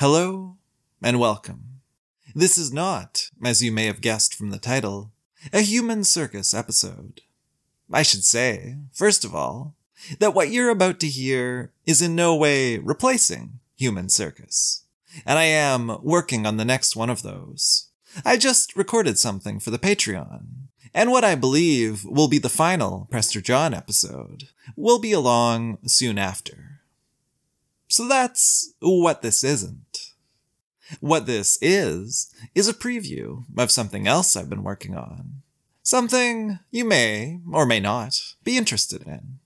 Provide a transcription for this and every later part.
Hello and welcome. This is not, as you may have guessed from the title, a human circus episode. I should say, first of all, that what you're about to hear is in no way replacing human circus. And I am working on the next one of those. I just recorded something for the Patreon. And what I believe will be the final Prester John episode will be along soon after. So that's what this isn't. What this is, is a preview of something else I've been working on. Something you may, or may not, be interested in.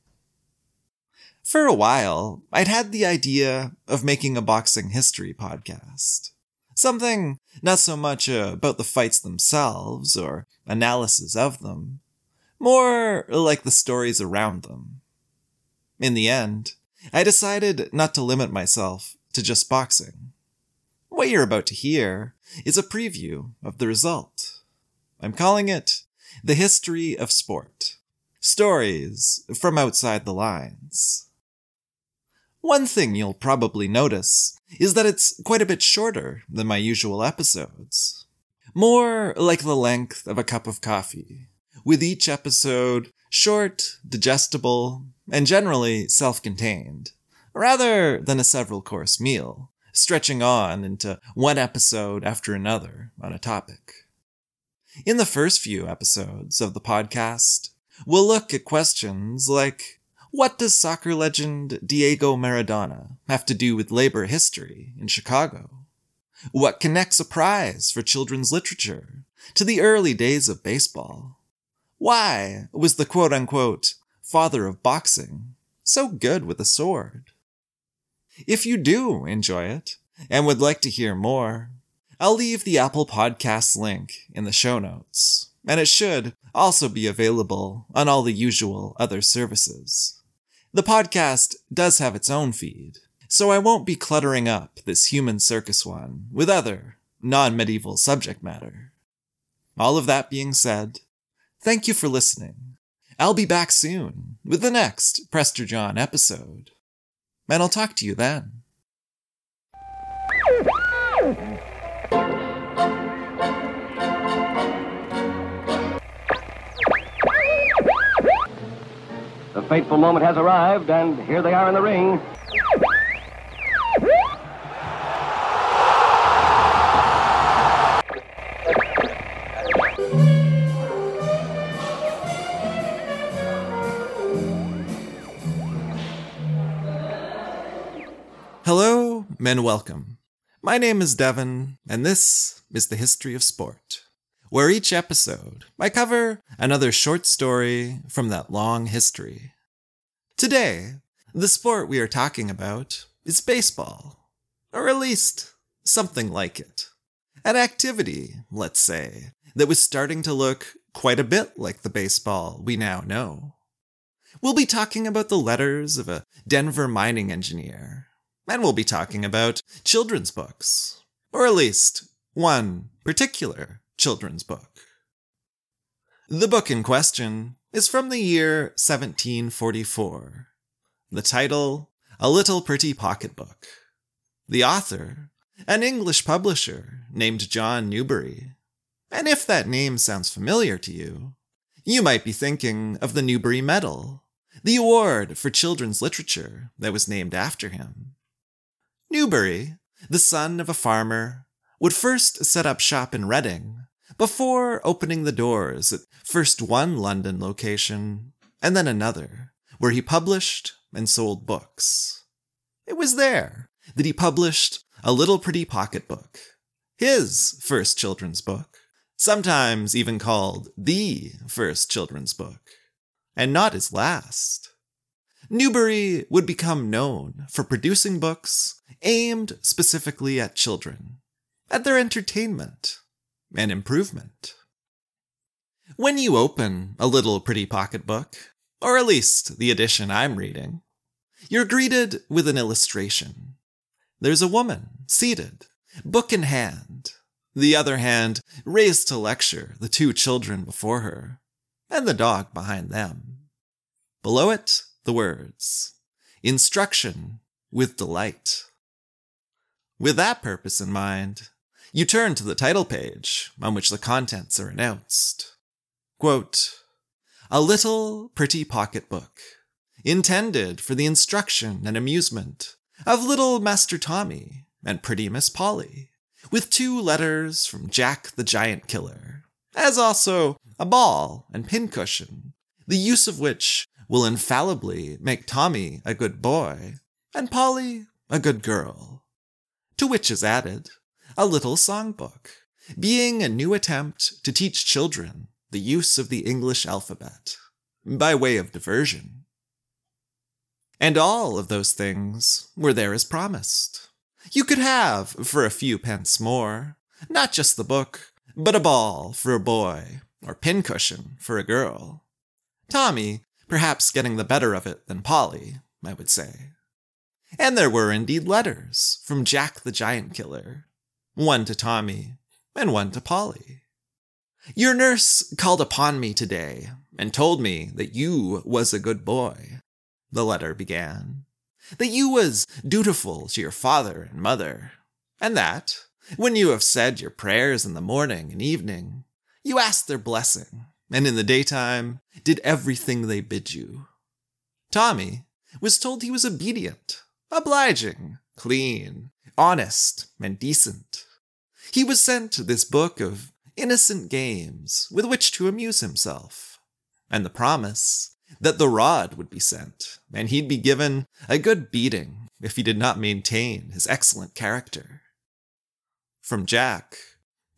For a while, I'd had the idea of making a boxing history podcast. Something not so much about the fights themselves or analysis of them, more like the stories around them. In the end, I decided not to limit myself to just boxing. What you're about to hear is a preview of the result. I'm calling it The History of Sport. Stories from outside the lines. One thing you'll probably notice is that it's quite a bit shorter than my usual episodes. More like the length of a cup of coffee, with each episode short, digestible, and generally self-contained, rather than a several course meal, stretching on into one episode after another on a topic. In the first few episodes of the podcast, we'll look at questions like what does soccer legend Diego Maradona have to do with labor history in Chicago? What connects a prize for children's literature to the early days of baseball? Why was the quote unquote father of boxing so good with a sword? If you do enjoy it and would like to hear more, I'll leave the Apple Podcasts link in the show notes, and it should also be available on all the usual other services. The podcast does have its own feed, so I won't be cluttering up this human circus one with other, non medieval subject matter. All of that being said, thank you for listening. I'll be back soon with the next Prester John episode. And I'll talk to you then. The fateful moment has arrived, and here they are in the ring. And welcome. My name is Devin, and this is the History of Sport, where each episode I cover another short story from that long history. Today, the sport we are talking about is baseball, or at least something like it. An activity, let's say, that was starting to look quite a bit like the baseball we now know. We'll be talking about the letters of a Denver mining engineer, and we'll be talking about children's books, or at least one particular children's book. The book in question is from the year 1744. The title, A Little Pretty Pocketbook. The author, an English publisher named John Newbery. And if that name sounds familiar to you, you might be thinking of the Newbery Medal, the award for children's literature that was named after him. Newbery, the son of a farmer, would first set up shop in Reading before opening the doors at first one London location and then another, where he published and sold books. It was there that he published A Little Pretty Pocketbook, his first children's book, sometimes even called the first children's book, and not his last. Newbery would become known for producing books aimed specifically at children, at their entertainment and improvement. When you open a little pretty pocketbook, or at least the edition I'm reading, you're greeted with an illustration. There's a woman seated, book in hand, the other hand raised to lecture the two children before her, and the dog behind them. Below it, the words Instruction with Delight. With that purpose in mind, you turn to the title page on which the contents are announced. Quote, a little pretty pocket book, intended for the instruction and amusement of little Master Tommy and pretty Miss Polly, with two letters from Jack the Giant Killer, as also a ball and pincushion, the use of which will infallibly make Tommy a good boy and Polly a good girl. To which is added a little songbook, being a new attempt to teach children the use of the English alphabet, by way of diversion. And all of those things were there as promised. You could have, for a few pence more, not just the book, but a ball for a boy, or pincushion for a girl. Tommy perhaps getting the better of it than Polly, I would say. And there were indeed letters from Jack the Giant Killer, one to Tommy and one to Polly. Your nurse called upon me today and told me that you was a good boy, the letter began. That you was dutiful to your father and mother, and that, when you have said your prayers in the morning and evening, you asked their blessing and in the daytime did everything they bid you. Tommy was told he was obedient, obliging, clean, honest, and decent. He was sent this book of innocent games with which to amuse himself, and the promise that the rod would be sent, and he'd be given a good beating if he did not maintain his excellent character. From Jack,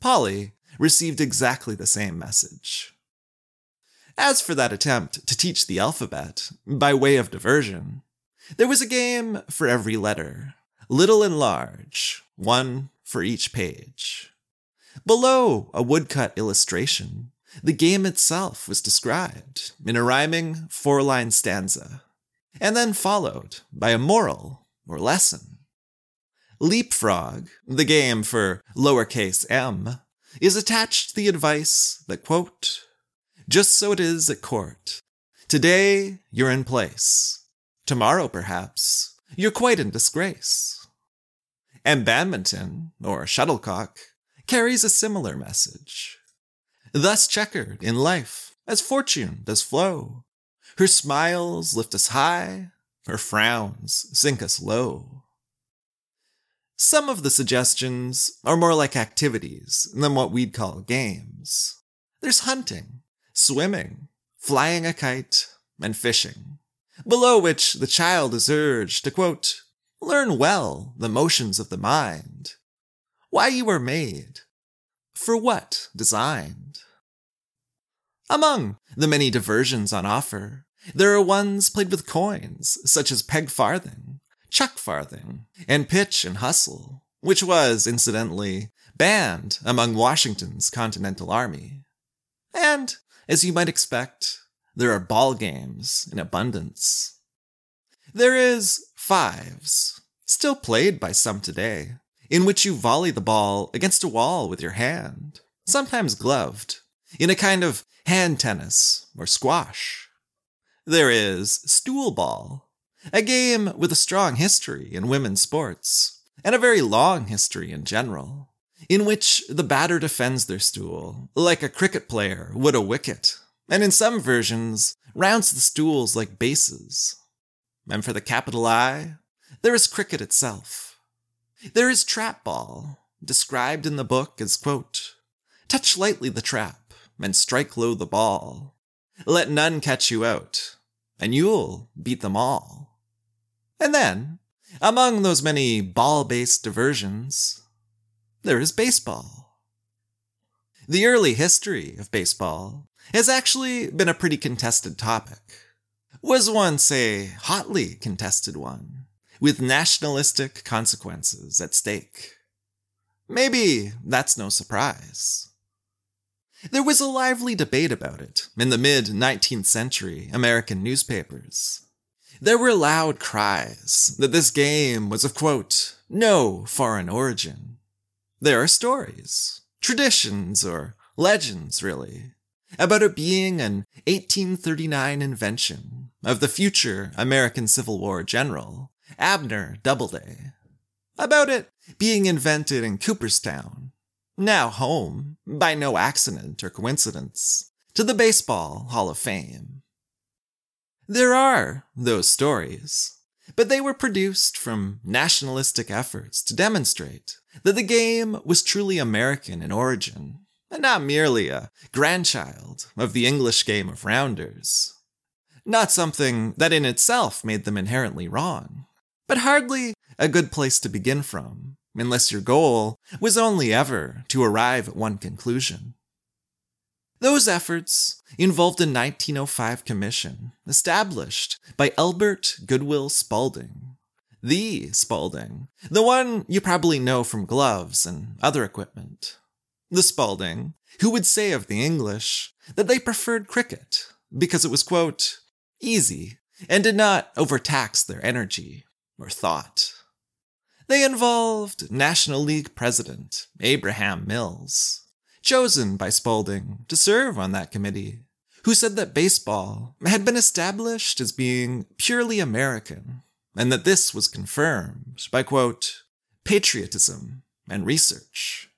Polly received exactly the same message. As for that attempt to teach the alphabet, by way of diversion, there was a game for every letter, little and large, one for each page. Below a woodcut illustration, the game itself was described in a rhyming four line stanza, and then followed by a moral or lesson. Leapfrog, the game for lowercase m, is attached to the advice that, quote, just so it is at court. Today, you're in place. Tomorrow, perhaps, you're quite in disgrace. And badminton, or shuttlecock, carries a similar message. Thus checkered in life, as fortune does flow. Her smiles lift us high, her frowns sink us low. Some of the suggestions are more like activities than what we'd call games. There's hunting, swimming, flying a kite, and fishing, below which the child is urged to, quote, learn well the motions of the mind, why you were made, for what designed. Among the many diversions on offer, there are ones played with coins, such as peg farthing, chuck farthing, and pitch and hustle, which was, incidentally, banned among Washington's Continental Army. And as you might expect, there are ball games in abundance. There is fives, still played by some today, in which you volley the ball against a wall with your hand, sometimes gloved, in a kind of hand tennis or squash. There is stool ball, a game with a strong history in women's sports, and a very long history in general in which the batter defends their stool, like a cricket player would a wicket, and in some versions, rounds the stools like bases. And for the capital I, there is cricket itself. There is trap ball, described in the book as, quote, touch lightly the trap and strike low the ball. Let none catch you out, and you'll beat them all. And then, among those many ball based diversions, there is baseball. The early history of baseball has actually been a pretty contested topic. was once a hotly contested one, with nationalistic consequences at stake. Maybe that's no surprise. There was a lively debate about it in the mid 19th century American newspapers. There were loud cries that this game was of quote, no foreign origin. There are stories, traditions, or legends, really, about it being an 1839 invention of the future American Civil War general, Abner Doubleday. About it being invented in Cooperstown, now home, by no accident or coincidence, to the Baseball Hall of Fame. There are those stories, but they were produced from nationalistic efforts to demonstrate that the game was truly American in origin, and not merely a grandchild of the English game of rounders. Not something that in itself made them inherently wrong, but hardly a good place to begin from, unless your goal was only ever to arrive at one conclusion. Those efforts involved a 1905 commission established by Elbert Goodwill Spalding. The Spalding, the one you probably know from gloves and other equipment. The Spalding, who would say of the English that they preferred cricket because it was, quote, easy and did not overtax their energy or thought. They involved National League President Abraham Mills, chosen by Spalding to serve on that committee, who said that baseball had been established as being purely American, and that this was confirmed by, quote, patriotism and research.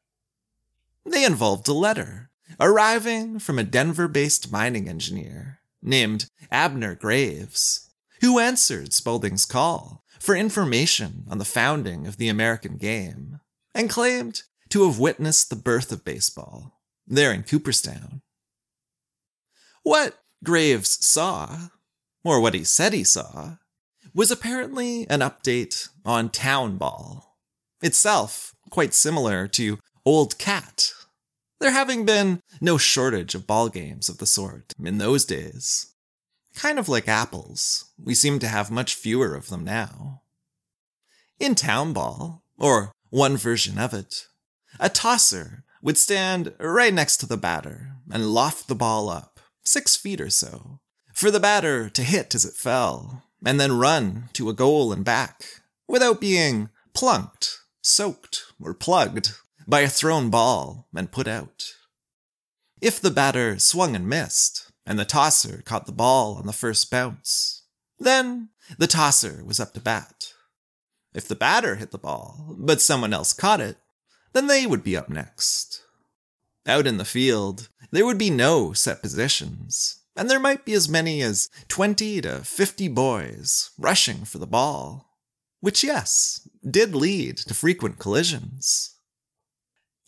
They involved a letter arriving from a Denver based mining engineer named Abner Graves, who answered Spalding's call for information on the founding of the American game and claimed to have witnessed the birth of baseball there in Cooperstown. What Graves saw, or what he said he saw, was apparently an update on Town Ball, itself quite similar to Old Cat. There having been no shortage of ball games of the sort in those days. Kind of like apples, we seem to have much fewer of them now. In town ball, or one version of it, a tosser would stand right next to the batter and loft the ball up, six feet or so, for the batter to hit as it fell, and then run to a goal and back, without being plunked, soaked, or plugged by a thrown ball and put out. If the batter swung and missed, and the tosser caught the ball on the first bounce. Then the tosser was up to bat. If the batter hit the ball, but someone else caught it, then they would be up next. Out in the field, there would be no set positions, and there might be as many as 20 to 50 boys rushing for the ball, which, yes, did lead to frequent collisions.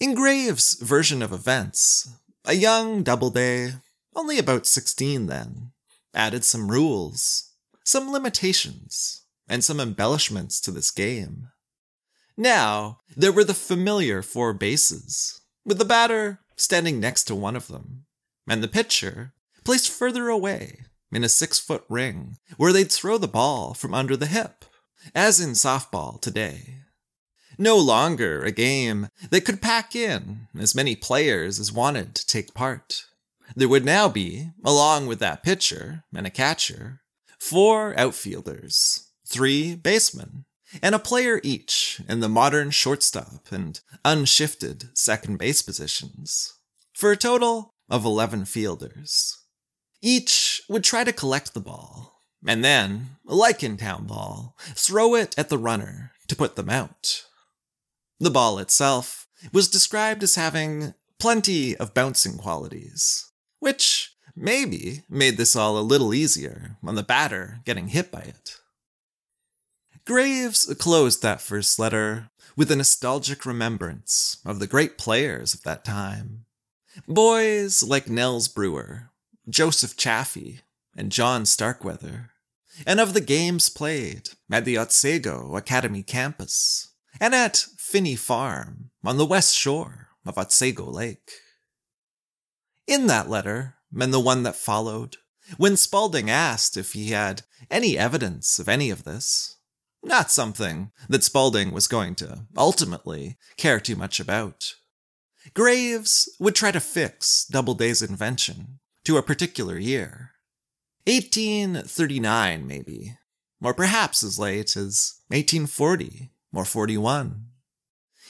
In Graves' version of events, a young Doubleday only about 16 then, added some rules, some limitations, and some embellishments to this game. Now, there were the familiar four bases, with the batter standing next to one of them, and the pitcher placed further away in a six foot ring where they'd throw the ball from under the hip, as in softball today. No longer a game that could pack in as many players as wanted to take part. There would now be, along with that pitcher and a catcher, four outfielders, three basemen, and a player each in the modern shortstop and unshifted second base positions, for a total of 11 fielders. Each would try to collect the ball, and then, like in town ball, throw it at the runner to put them out. The ball itself was described as having plenty of bouncing qualities, which maybe made this all a little easier on the batter getting hit by it. Graves closed that first letter with a nostalgic remembrance of the great players of that time. Boys like Nels Brewer, Joseph Chaffee, and John Starkweather, and of the games played at the Otsego Academy campus and at Phinney Farm on the west shore of Otsego Lake. In that letter, and the one that followed, when Spalding asked if he had any evidence of any of this. Not something that Spalding was going to ultimately care too much about. Graves would try to fix Doubleday's invention to a particular year. 1839, maybe, or perhaps as late as 1840 or 41.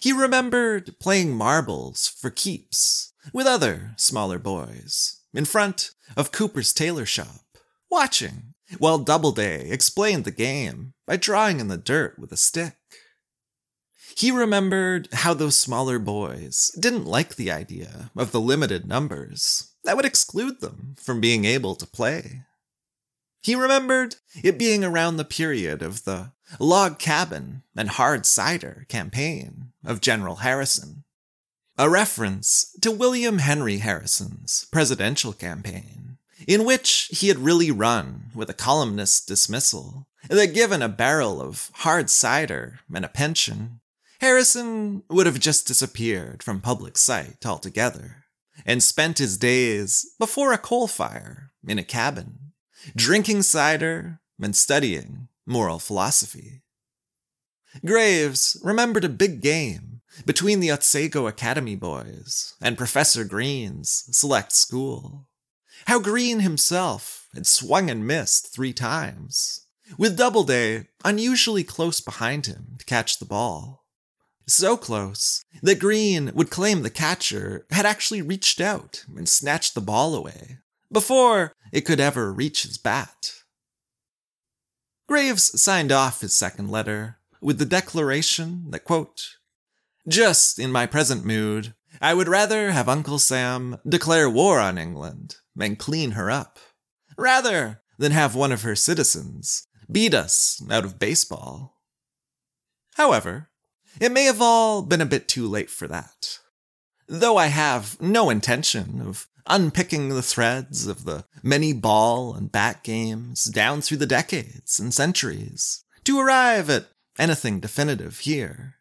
He remembered playing marbles for keeps with other smaller boys in front of Cooper's tailor shop, watching while Doubleday explained the game by drawing in the dirt with a stick. He remembered how those smaller boys didn't like the idea of the limited numbers that would exclude them from being able to play. He remembered it being around the period of the log cabin and hard cider campaign of General Harrison, a reference to William Henry Harrison's presidential campaign, in which he had really run with a columnist's dismissal that given a barrel of hard cider and a pension, Harrison would have just disappeared from public sight altogether and spent his days before a coal fire in a cabin, drinking cider and studying moral philosophy. Graves remembered a big game between the Otsego Academy boys and Professor Green's select school. How Green himself had swung and missed three times, with Doubleday unusually close behind him to catch the ball. So close that Green would claim the catcher had actually reached out and snatched the ball away before it could ever reach his bat. Graves signed off his second letter with the declaration that, quote, just in my present mood, I would rather have Uncle Sam declare war on England and clean her up, rather than have one of her citizens beat us out of baseball. However, it may have all been a bit too late for that. Though I have no intention of unpicking the threads of the many ball and bat games down through the decades and centuries to arrive at anything definitive here.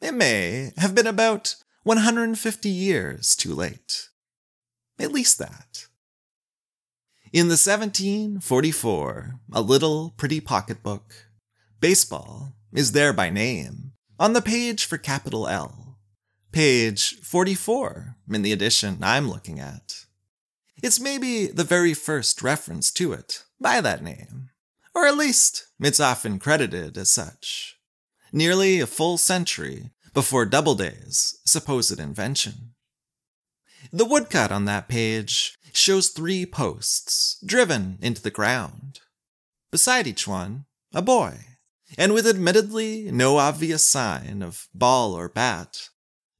It may have been about 150 years too late. At least that. In the 1744, a little pretty pocketbook, baseball is there by name on the page for capital L. Page 44 in the edition I'm looking at. It's maybe the very first reference to it by that name, or at least it's often credited as such. Nearly a full century before Doubleday's supposed invention. The woodcut on that page shows three posts driven into the ground. Beside each one, a boy and with admittedly no obvious sign of ball or bat,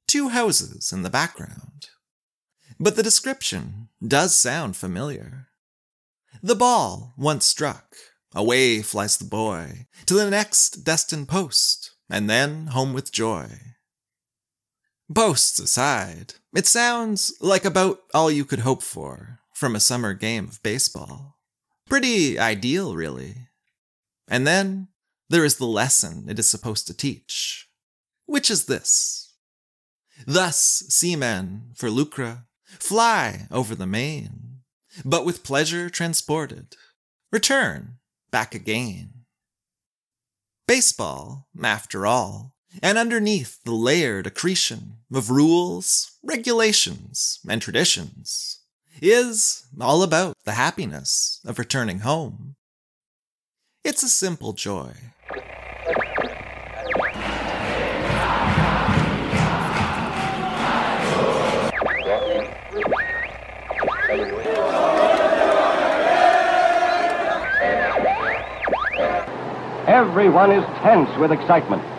two houses in the background. But the description does sound familiar. The ball once struck, away flies the boy to the next destined post, and then home with joy. Posts aside, it sounds like about all you could hope for from a summer game of baseball. Pretty ideal, really. And then there is the lesson it is supposed to teach, which is this. Thus seamen, for lucre, fly over the main, but with pleasure transported, return back again. Baseball, after all, and underneath the layered accretion of rules, regulations, and traditions, is all about the happiness of returning home. It's a simple joy Everyone is tense with excitement.